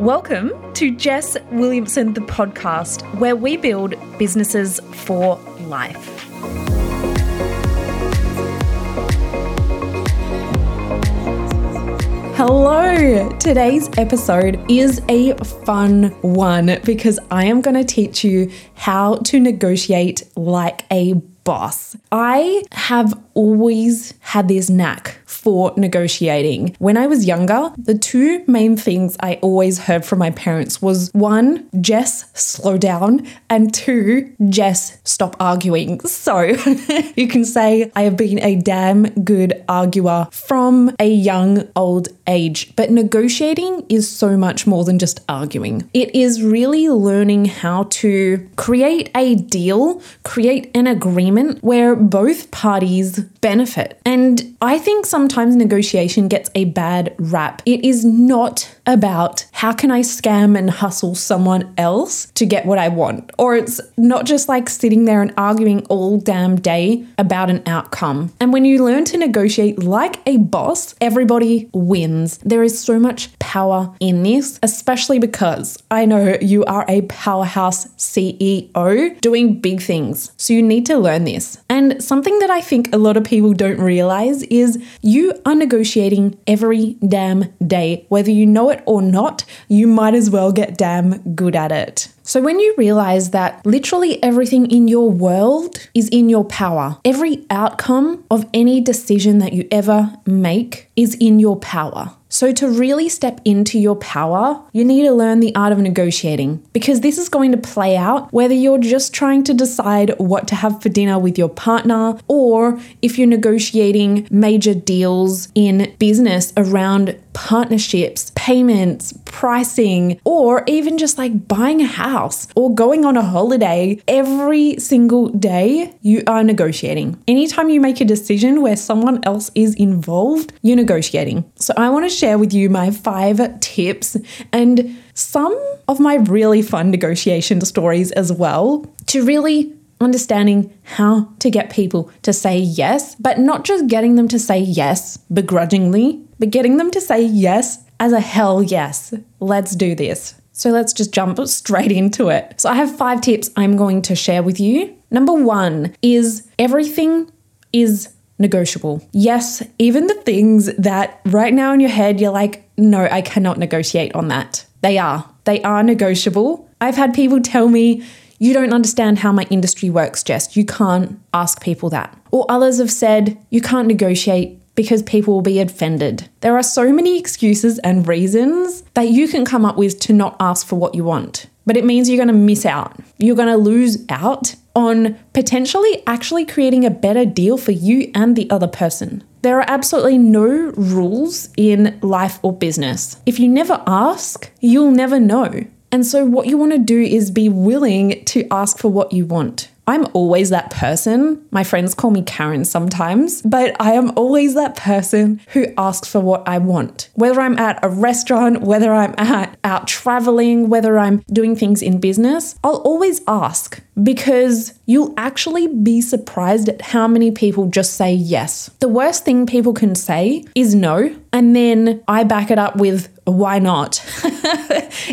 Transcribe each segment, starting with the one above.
Welcome to Jess Williamson, the podcast, where we build businesses for life. Hello! Today's episode is a fun one because I am going to teach you how to negotiate like a boss. I have always had this knack for negotiating. When I was younger, the two main things I always heard from my parents was one, Jess, slow down, and two, Jess, stop arguing. So you can say I have been a damn good arguer from a young old age. But negotiating is so much more than just arguing. It is really learning how to create a deal, create an agreement where both parties benefit. And I think sometimes negotiation gets a bad rap. It is not about how can I scam and hustle someone else to get what I want. Or it's not just like sitting there and arguing all damn day about an outcome. And when you learn to negotiate like a boss, everybody wins. There is so much power in this, especially because I know you are a powerhouse CEO doing big things. So you need to learn this. And something that I think a lot of people don't realize is you are negotiating every damn day. Whether you know it or not, you might as well get damn good at it. So, when you realize that literally everything in your world is in your power, every outcome of any decision that you ever make is in your power. So, to really step into your power, you need to learn the art of negotiating because this is going to play out whether you're just trying to decide what to have for dinner with your partner or if you're negotiating major deals in business around partnerships, payments, pricing, or even just like buying a house or going on a holiday. Every single day, you are negotiating. Anytime you make a decision where someone else is involved, you're negotiating. So, I want to share with you my five tips and some of my really fun negotiation stories as well to really understanding how to get people to say yes, but not just getting them to say yes begrudgingly, but getting them to say yes as a hell yes. Let's do this. So let's just jump straight into it. So I have five tips I'm going to share with you. Number one is everything is negotiable. Yes, even the things that right now in your head you're like, no, I cannot negotiate on that. They are. They are negotiable. I've had people tell me, you don't understand how my industry works, Jess. You can't ask people that. Or others have said, you can't negotiate because people will be offended. There are so many excuses and reasons that you can come up with to not ask for what you want. But it means you're going to miss out. You're going to lose out on potentially actually creating a better deal for you and the other person. There are absolutely no rules in life or business. If you never ask, you'll never know. And so, what you want to do is be willing to ask for what you want. I'm always that person. My friends call me Karen sometimes, but I am always that person who asks for what I want. Whether I'm at a restaurant, whether I'm at out traveling, whether I'm doing things in business, I'll always ask because you'll actually be surprised at how many people just say yes. The worst thing people can say is no, and then I back it up with why not?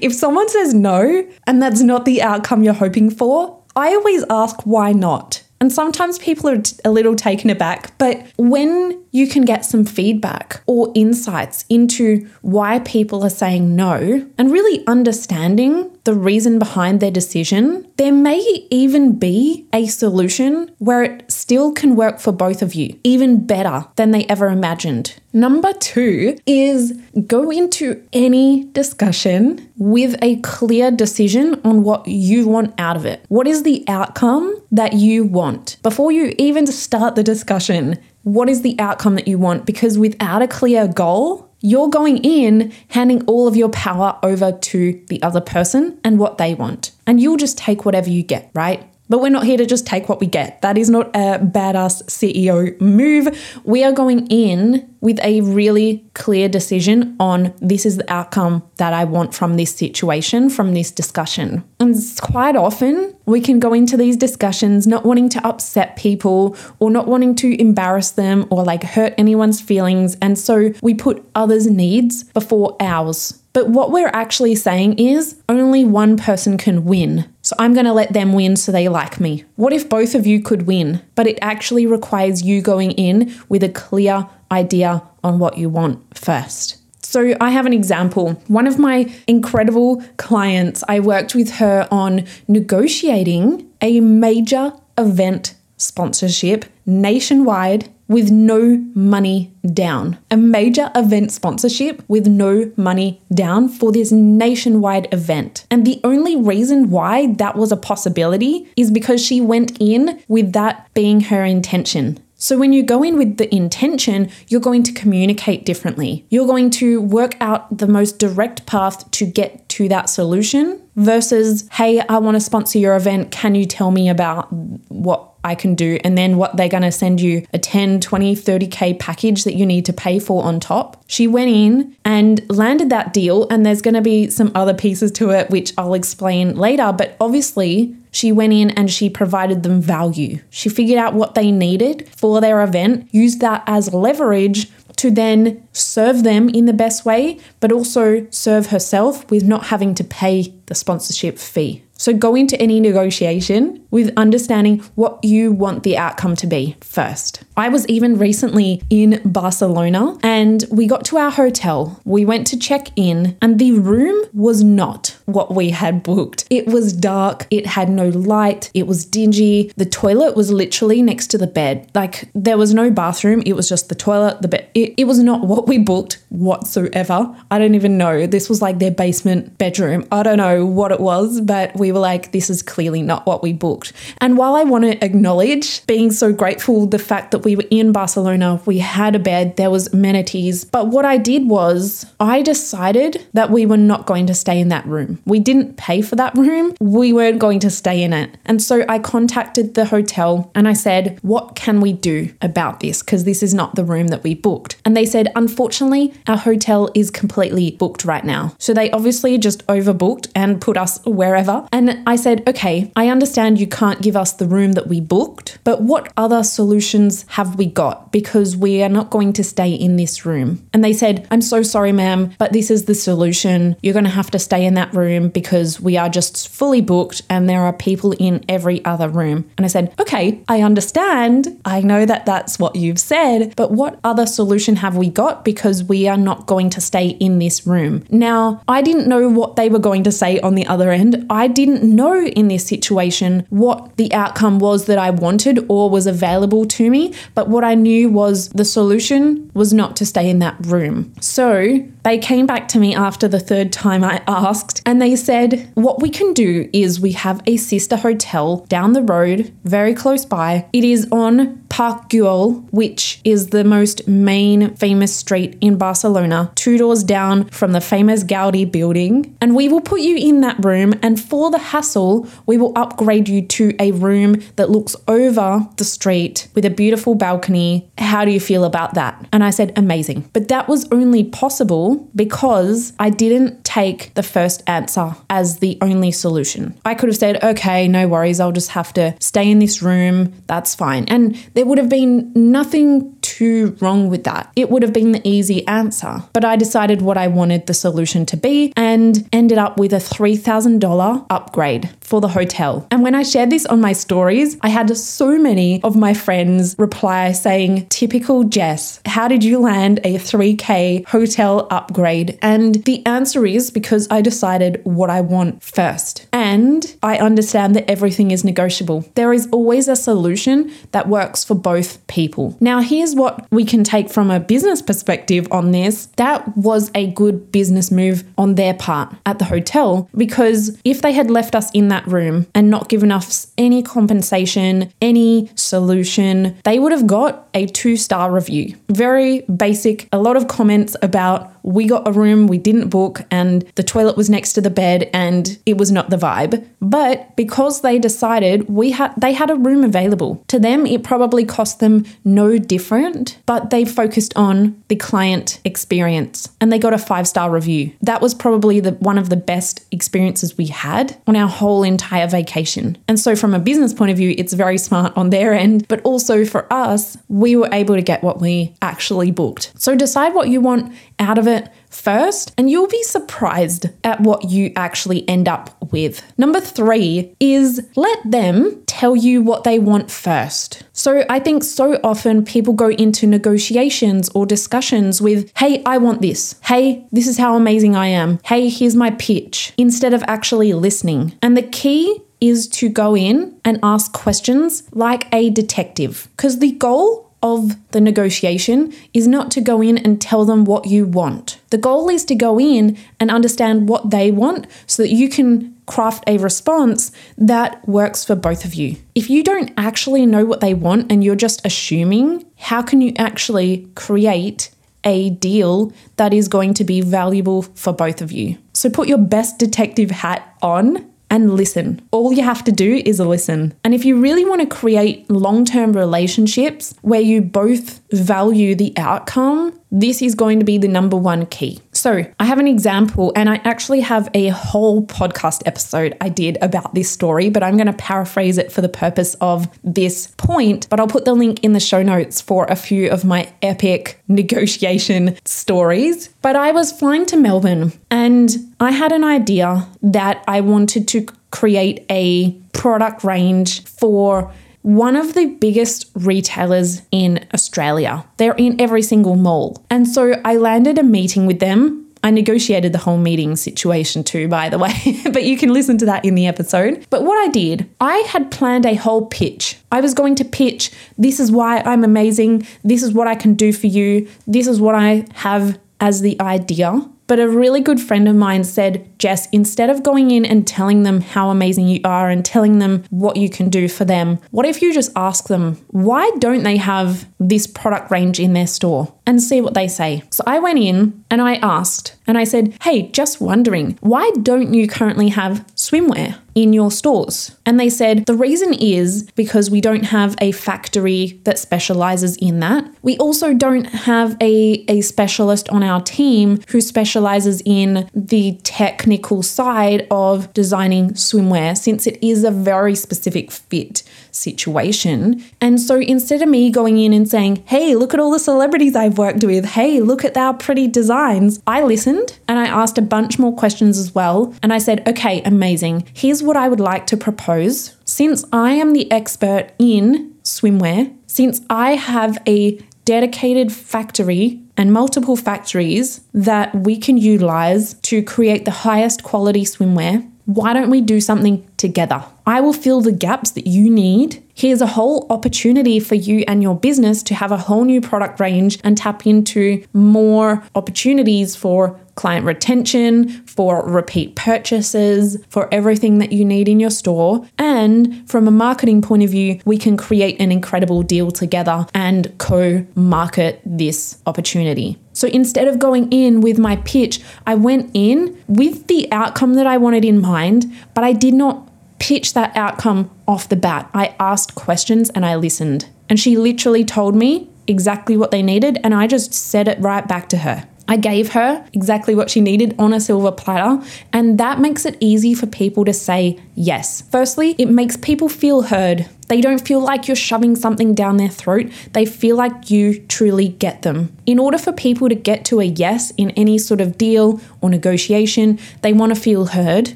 if someone says no and that's not the outcome you're hoping for, I always ask why not. And sometimes people are a little taken aback, but when you can get some feedback or insights into why people are saying no and really understanding the reason behind their decision, there may even be a solution where it still can work for both of you, even better than they ever imagined. Number two is go into any discussion with a clear decision on what you want out of it. What is the outcome that you want? Before you even start the discussion, what is the outcome that you want? Because without a clear goal, you're going in handing all of your power over to the other person and what they want. And you'll just take whatever you get, right? But we're not here to just take what we get. That is not a badass CEO move. We are going in with a really clear decision on this is the outcome that I want from this situation, from this discussion. And quite often we can go into these discussions not wanting to upset people or not wanting to embarrass them or like hurt anyone's feelings. And so we put others' needs before ours. But what we're actually saying is only one person can win. So I'm going to let them win so they like me. What if both of you could win, but it actually requires you going in with a clear idea on what you want first? So, I have an example. One of my incredible clients, I worked with her on negotiating a major event sponsorship nationwide with no money down. A major event sponsorship with no money down for this nationwide event. And the only reason why that was a possibility is because she went in with that being her intention. So, when you go in with the intention, you're going to communicate differently. You're going to work out the most direct path to get to that solution versus, hey, I want to sponsor your event. Can you tell me about what I can do. And then what they're going to send you a 10, 20, 30K package that you need to pay for on top. She went in and landed that deal. And there's going to be some other pieces to it, which I'll explain later. But obviously, she went in and she provided them value. She figured out what they needed for their event, used that as leverage to then serve them in the best way, but also serve herself with not having to pay the sponsorship fee. So go into any negotiation with understanding what you want the outcome to be first. I was even recently in Barcelona and we got to our hotel. We went to check in and the room was not what we had booked. It was dark, it had no light, it was dingy. The toilet was literally next to the bed. Like there was no bathroom, it was just the toilet, the bed. It, it was not what we booked whatsoever. I don't even know. This was like their basement bedroom. I don't know what it was, but we were like, this is clearly not what we booked. And while I want to acknowledge being so grateful the fact that we were in Barcelona, we had a bed, there was amenities, but what I did was I decided that we were not going to stay in that room. We didn't pay for that room. We weren't going to stay in it. And so I contacted the hotel and I said, "What can we do about this because this is not the room that we booked." And they said, "Unfortunately, our hotel is completely booked right now." So they obviously just overbooked and put us wherever. And I said, "Okay, I understand you can't give us the room that we booked, but what other solutions have we got because we are not going to stay in this room?" And they said, "I'm so sorry, ma'am, but this is the solution. You're going to have to stay in that room because we are just fully booked and there are people in every other room." And I said, "Okay, I understand. I know that that's what you've said, but what other solution have we got because we are not going to stay in this room?" Now, I didn't know what they were going to say on the other end. I didn't know in this situation what the outcome was that I wanted or was available to me, but what I knew was the solution was not to stay in that room. So they came back to me after the third time I asked and they said, What we can do is we have a sister hotel down the road, very close by. It is on Park Güell, which is the most main famous street in Barcelona, two doors down from the famous Gaudi building. And we will put you in that room, and for the hassle, we will upgrade you to a room that looks over the street with a beautiful balcony. How do you feel about that? And I said, Amazing. But that was only possible because I didn't take the first answer as the only solution. I could have said, Okay, no worries, I'll just have to stay in this room. That's fine. And there would have been nothing too wrong with that. It would have been the easy answer. But I decided what I wanted the solution to be and ended up with a $3,000 upgrade for the hotel. And when I shared this on my stories, I had so many of my friends reply saying, Typical Jess, how did you land a 3K hotel upgrade? And the answer is because I decided what I want first. And I understand that everything is negotiable. There is always a solution that works for both people. Now, here's what we can take from a business perspective on this. That was a good business move on their part at the hotel because if they had left us in that room and not given us any compensation, any solution, they would have got a two star review. Very basic, a lot of comments about we got a room we didn't book and the toilet was next to the bed and it was not the vibe. But because they decided we had they had a room available. To them it probably cost them no different, but they focused on the client experience and they got a 5-star review. That was probably the one of the best experiences we had on our whole entire vacation. And so from a business point of view, it's very smart on their end, but also for us, we were able to get what we actually booked. So decide what you want out of it first, and you'll be surprised at what you actually end up with. Number three is let them tell you what they want first. So I think so often people go into negotiations or discussions with, hey, I want this. Hey, this is how amazing I am. Hey, here's my pitch, instead of actually listening. And the key is to go in and ask questions like a detective. Because the goal of the negotiation is not to go in and tell them what you want. The goal is to go in and understand what they want so that you can craft a response that works for both of you. If you don't actually know what they want and you're just assuming, how can you actually create a deal that is going to be valuable for both of you? So put your best detective hat on and listen. All you have to do is listen. And if you really want to create long term relationships where you both value the outcome, this is going to be the number one key. So, I have an example, and I actually have a whole podcast episode I did about this story, but I'm going to paraphrase it for the purpose of this point. But I'll put the link in the show notes for a few of my epic negotiation stories. But I was flying to Melbourne and I had an idea that I wanted to create a product range for one of the biggest retailers in Australia. They're in every single mall. And so I landed a meeting with them. I negotiated the whole meeting situation too, by the way, but you can listen to that in the episode. But what I did, I had planned a whole pitch. I was going to pitch this is why I'm amazing, this is what I can do for you, this is what I have as the idea. But a really good friend of mine said, Jess, instead of going in and telling them how amazing you are and telling them what you can do for them, what if you just ask them, why don't they have this product range in their store? And see what they say. So I went in and I asked, and I said, hey, just wondering, why don't you currently have swimwear? in your stores? And they said the reason is because we don't have a factory that specializes in that. We also don't have a, a specialist on our team who specializes in the technical side of designing swimwear, since it is a very specific fit situation. And so instead of me going in and saying, hey, look at all the celebrities I've worked with, hey, look at our pretty designs, I listened and I asked a bunch more questions as well. And I said, okay, amazing. Here's what I would like to propose. Since I am the expert in swimwear, since I have a dedicated factory and multiple factories that we can utilize to create the highest quality swimwear, why don't we do something together? I will fill the gaps that you need. Here's a whole opportunity for you and your business to have a whole new product range and tap into more opportunities for client retention, for repeat purchases, for everything that you need in your store. And from a marketing point of view, we can create an incredible deal together and co market this opportunity. So instead of going in with my pitch, I went in with the outcome that I wanted in mind, but I did not pitch that outcome off the bat. I asked questions and I listened. And she literally told me exactly what they needed, and I just said it right back to her. I gave her exactly what she needed on a silver platter, and that makes it easy for people to say yes. Firstly, it makes people feel heard. They don't feel like you're shoving something down their throat, they feel like you truly get them. In order for people to get to a yes in any sort of deal or negotiation, they want to feel heard.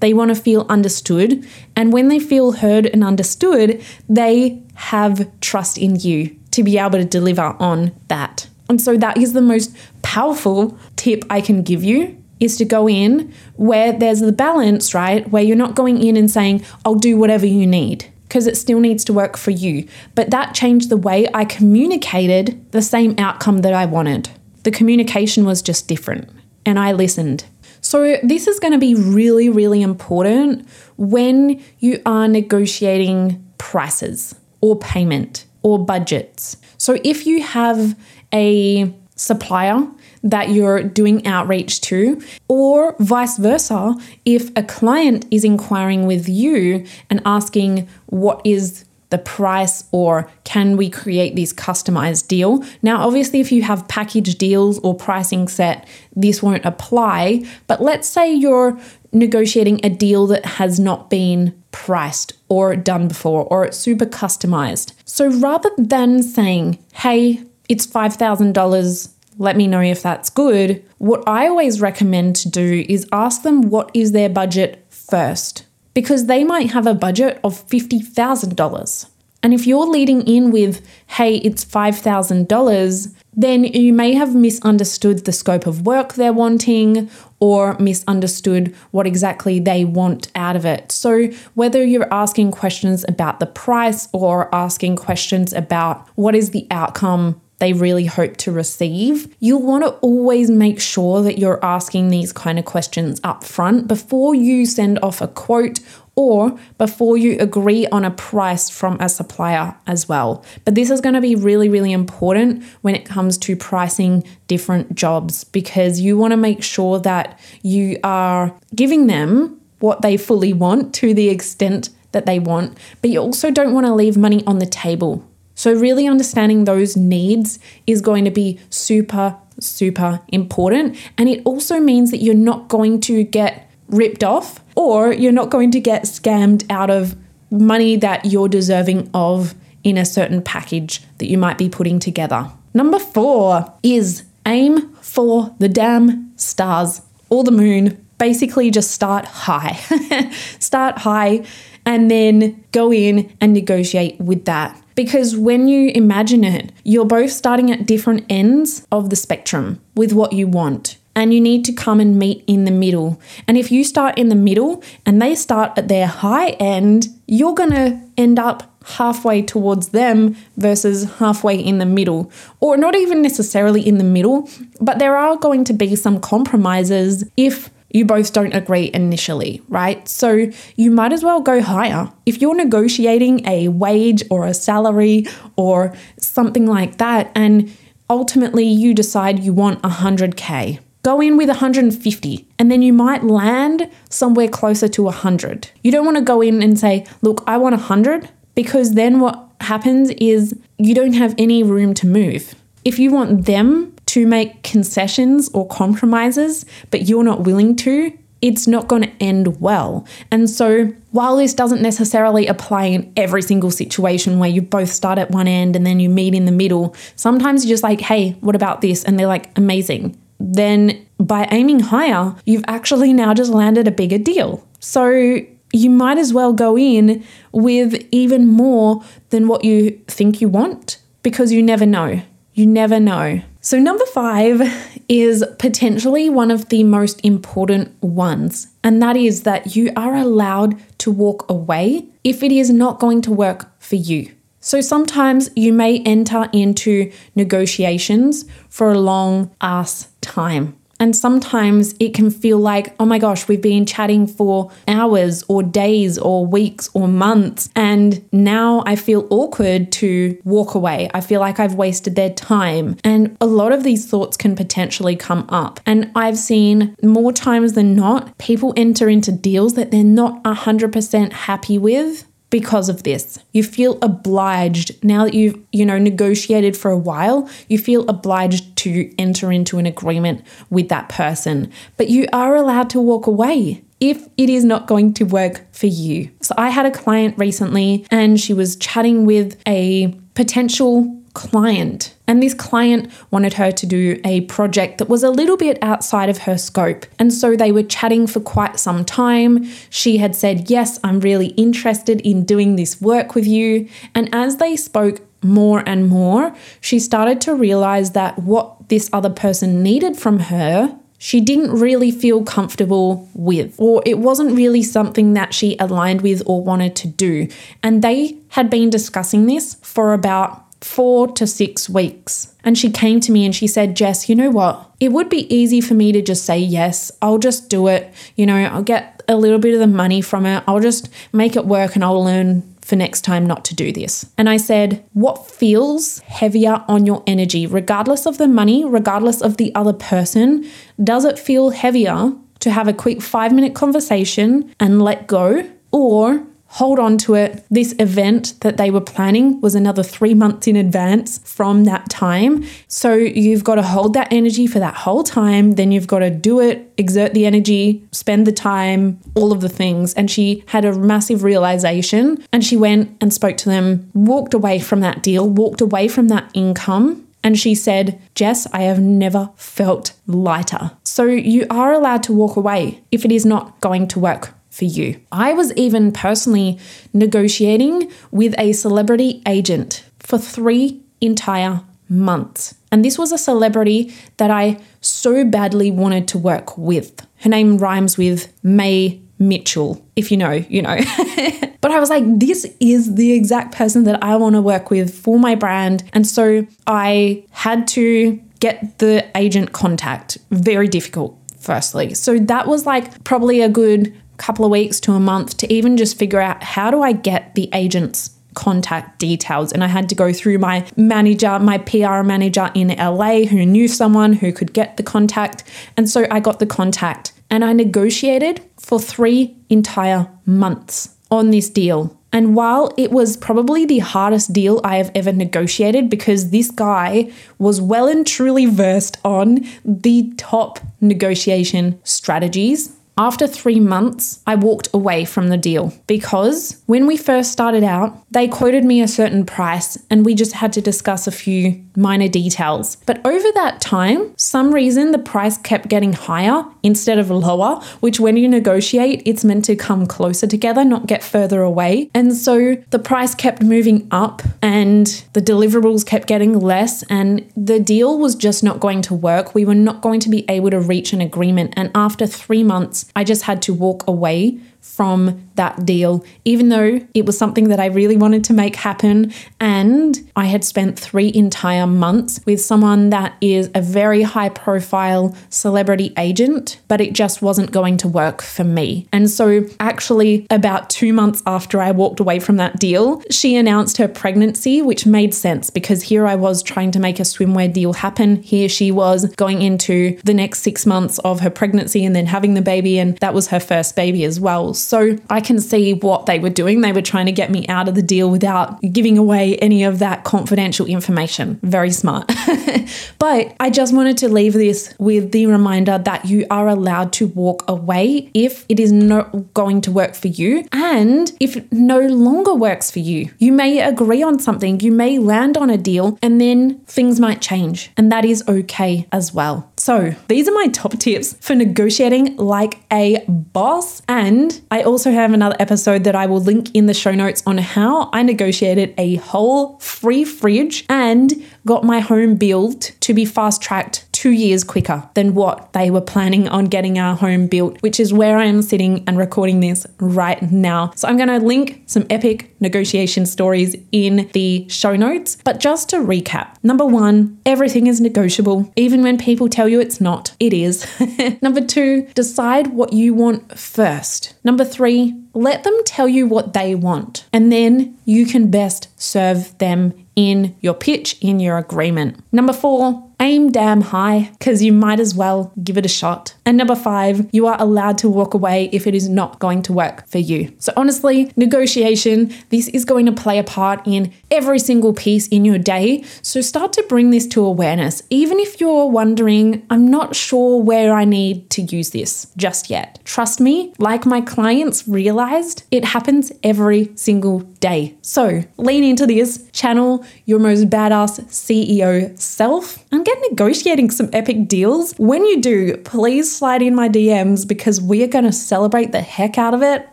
They want to feel understood. And when they feel heard and understood, they have trust in you to be able to deliver on that. And so that is the most powerful tip I can give you is to go in where there's the balance, right? Where you're not going in and saying, I'll do whatever you need, because it still needs to work for you. But that changed the way I communicated the same outcome that I wanted. The communication was just different, and I listened. So, this is going to be really, really important when you are negotiating prices or payment or budgets. So, if you have a supplier that you're doing outreach to, or vice versa, if a client is inquiring with you and asking what is the price or can we create this customized deal? Now, obviously, if you have package deals or pricing set, this won't apply. But let's say you're negotiating a deal that has not been priced or done before or it's super customized. So rather than saying, hey, it's $5,000, let me know if that's good. What I always recommend to do is ask them what is their budget first, because they might have a budget of $50,000. And if you're leading in with, hey, it's $5,000, then you may have misunderstood the scope of work they're wanting or misunderstood what exactly they want out of it. So, whether you're asking questions about the price or asking questions about what is the outcome they really hope to receive, you'll want to always make sure that you're asking these kind of questions up front before you send off a quote or before you agree on a price from a supplier as well. But this is going to be really, really important when it comes to pricing different jobs because you want to make sure that you are giving them what they fully want to the extent that they want, but you also don't want to leave money on the table. So, really understanding those needs is going to be super, super important. And it also means that you're not going to get ripped off or you're not going to get scammed out of money that you're deserving of in a certain package that you might be putting together. Number four is aim for the damn stars or the moon. Basically, just start high. start high and then go in and negotiate with that. Because when you imagine it, you're both starting at different ends of the spectrum with what you want. And you need to come and meet in the middle. And if you start in the middle and they start at their high end, you're going to end up halfway towards them versus halfway in the middle, or not even necessarily in the middle, but there are going to be some compromises if you both don't agree initially, right? So you might as well go higher. If you're negotiating a wage or a salary or something like that, and ultimately you decide you want 100K, go in with 150 and then you might land somewhere closer to 100. You don't want to go in and say, look, I want 100 because then what happens is you don't have any room to move. If you want them to make concessions or compromises, but you're not willing to, it's not going to end well. And so, while this doesn't necessarily apply in every single situation where you both start at one end and then you meet in the middle, sometimes you're just like, hey, what about this? And they're like, amazing. Then, by aiming higher, you've actually now just landed a bigger deal. So, you might as well go in with even more than what you think you want because you never know. You never know. So, number five is potentially one of the most important ones, and that is that you are allowed to walk away if it is not going to work for you. So, sometimes you may enter into negotiations for a long ass time. And sometimes it can feel like, oh my gosh, we've been chatting for hours or days or weeks or months. And now I feel awkward to walk away. I feel like I've wasted their time. And a lot of these thoughts can potentially come up. And I've seen more times than not, people enter into deals that they're not 100% happy with because of this. You feel obliged now that you've, you know, negotiated for a while, you feel obliged to enter into an agreement with that person. But you are allowed to walk away if it is not going to work for you. So I had a client recently and she was chatting with a potential client. And this client wanted her to do a project that was a little bit outside of her scope. And so they were chatting for quite some time. She had said, Yes, I'm really interested in doing this work with you. And as they spoke more and more, she started to realize that what this other person needed from her she didn't really feel comfortable with, or it wasn't really something that she aligned with or wanted to do. And they had been discussing this for about four to six weeks. And she came to me and she said, Jess, you know what? It would be easy for me to just say yes. I'll just do it. You know, I'll get a little bit of the money from it. I'll just make it work and I'll learn for next time not to do this. And I said, What feels heavier on your energy, regardless of the money, regardless of the other person? Does it feel heavier to have a quick five minute conversation and let go? Or hold on to it. This event that they were planning was another three months in advance from that time. So you've got to hold that energy for that whole time. Then you've got to do it, exert the energy, spend the time, all of the things. And she had a massive realization and she went and spoke to them, walked away from that deal, walked away from that income And she said, Jess, I have never felt lighter. So you are allowed to walk away if it is not going to work for you. I was even personally negotiating with a celebrity agent for three entire months. And this was a celebrity that I so badly wanted to work with. Her name rhymes with May Mitchell. If you know, you know. but I was like, this is the exact person that I want to work with for my brand. And so I had to get the agent contact. Very difficult, firstly. So that was like probably a good couple of weeks to a month to even just figure out how do I get the agent's contact details. And I had to go through my manager, my PR manager in LA, who knew someone who could get the contact. And so I got the contact and I negotiated for three entire months on this deal. And while it was probably the hardest deal I have ever negotiated because this guy was well and truly versed on the top negotiation strategies after three months, I walked away from the deal because when we first started out, they quoted me a certain price and we just had to discuss a few minor details. But over that time, some reason the price kept getting higher instead of lower, which when you negotiate, it's meant to come closer together, not get further away. And so the price kept moving up and the deliverables kept getting less, and the deal was just not going to work. We were not going to be able to reach an agreement. And after three months, I just had to walk away from that deal, even though it was something that I really wanted to make happen. And I had spent three entire months with someone that is a very high profile celebrity agent, but it just wasn't going to work for me. And so, actually, about two months after I walked away from that deal, she announced her pregnancy, which made sense because here I was trying to make a swimwear deal happen. Here she was going into the next six months of her pregnancy and then having the baby, and that was her first baby as well. So I can see what they were doing. They were trying to get me out of the deal without giving away any of that confidential information. Very smart. but I just wanted to leave this with the reminder that you are allowed to walk away if it is not going to work for you and if it no longer works for you. You may agree on something, you may land on a deal, and then things might change, and that is okay as well. So, these are my top tips for negotiating like a boss. And I also have another episode that I will link in the show notes on how I negotiated a whole free fridge and got my home built to be fast tracked two years quicker than what they were planning on getting our home built, which is where I am sitting and recording this right now. So I'm going to link some epic negotiation stories in the show notes. But just to recap number one, everything is negotiable, even when people tell you it's not, it is. number two, decide what you want first. Number three, let them tell you what they want, and then you can best serve them in your pitch, in your agreement. Number four, aim damn high because you might as well give it a shot. And number five, you are allowed to walk away if it is not going to work for you. So, honestly, negotiation, this is going to play a part in every single piece in your day. So, start to bring this to awareness. Even if you're wondering, I'm not sure where I need to use this just yet. Trust me, like my clients realized, it happens every single day. So, lean into this, channel your most badass CEO self, and get negotiating some epic deals. When you do, please slide in my DMs because we are going to celebrate the heck out of it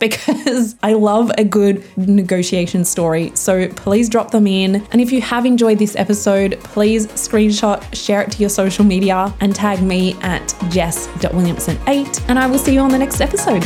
because I love a good negotiation story. So please drop them in. And if you have enjoyed this episode, please screenshot, share it to your social media, and tag me at jess.williamson8. And I will see you on the next episode.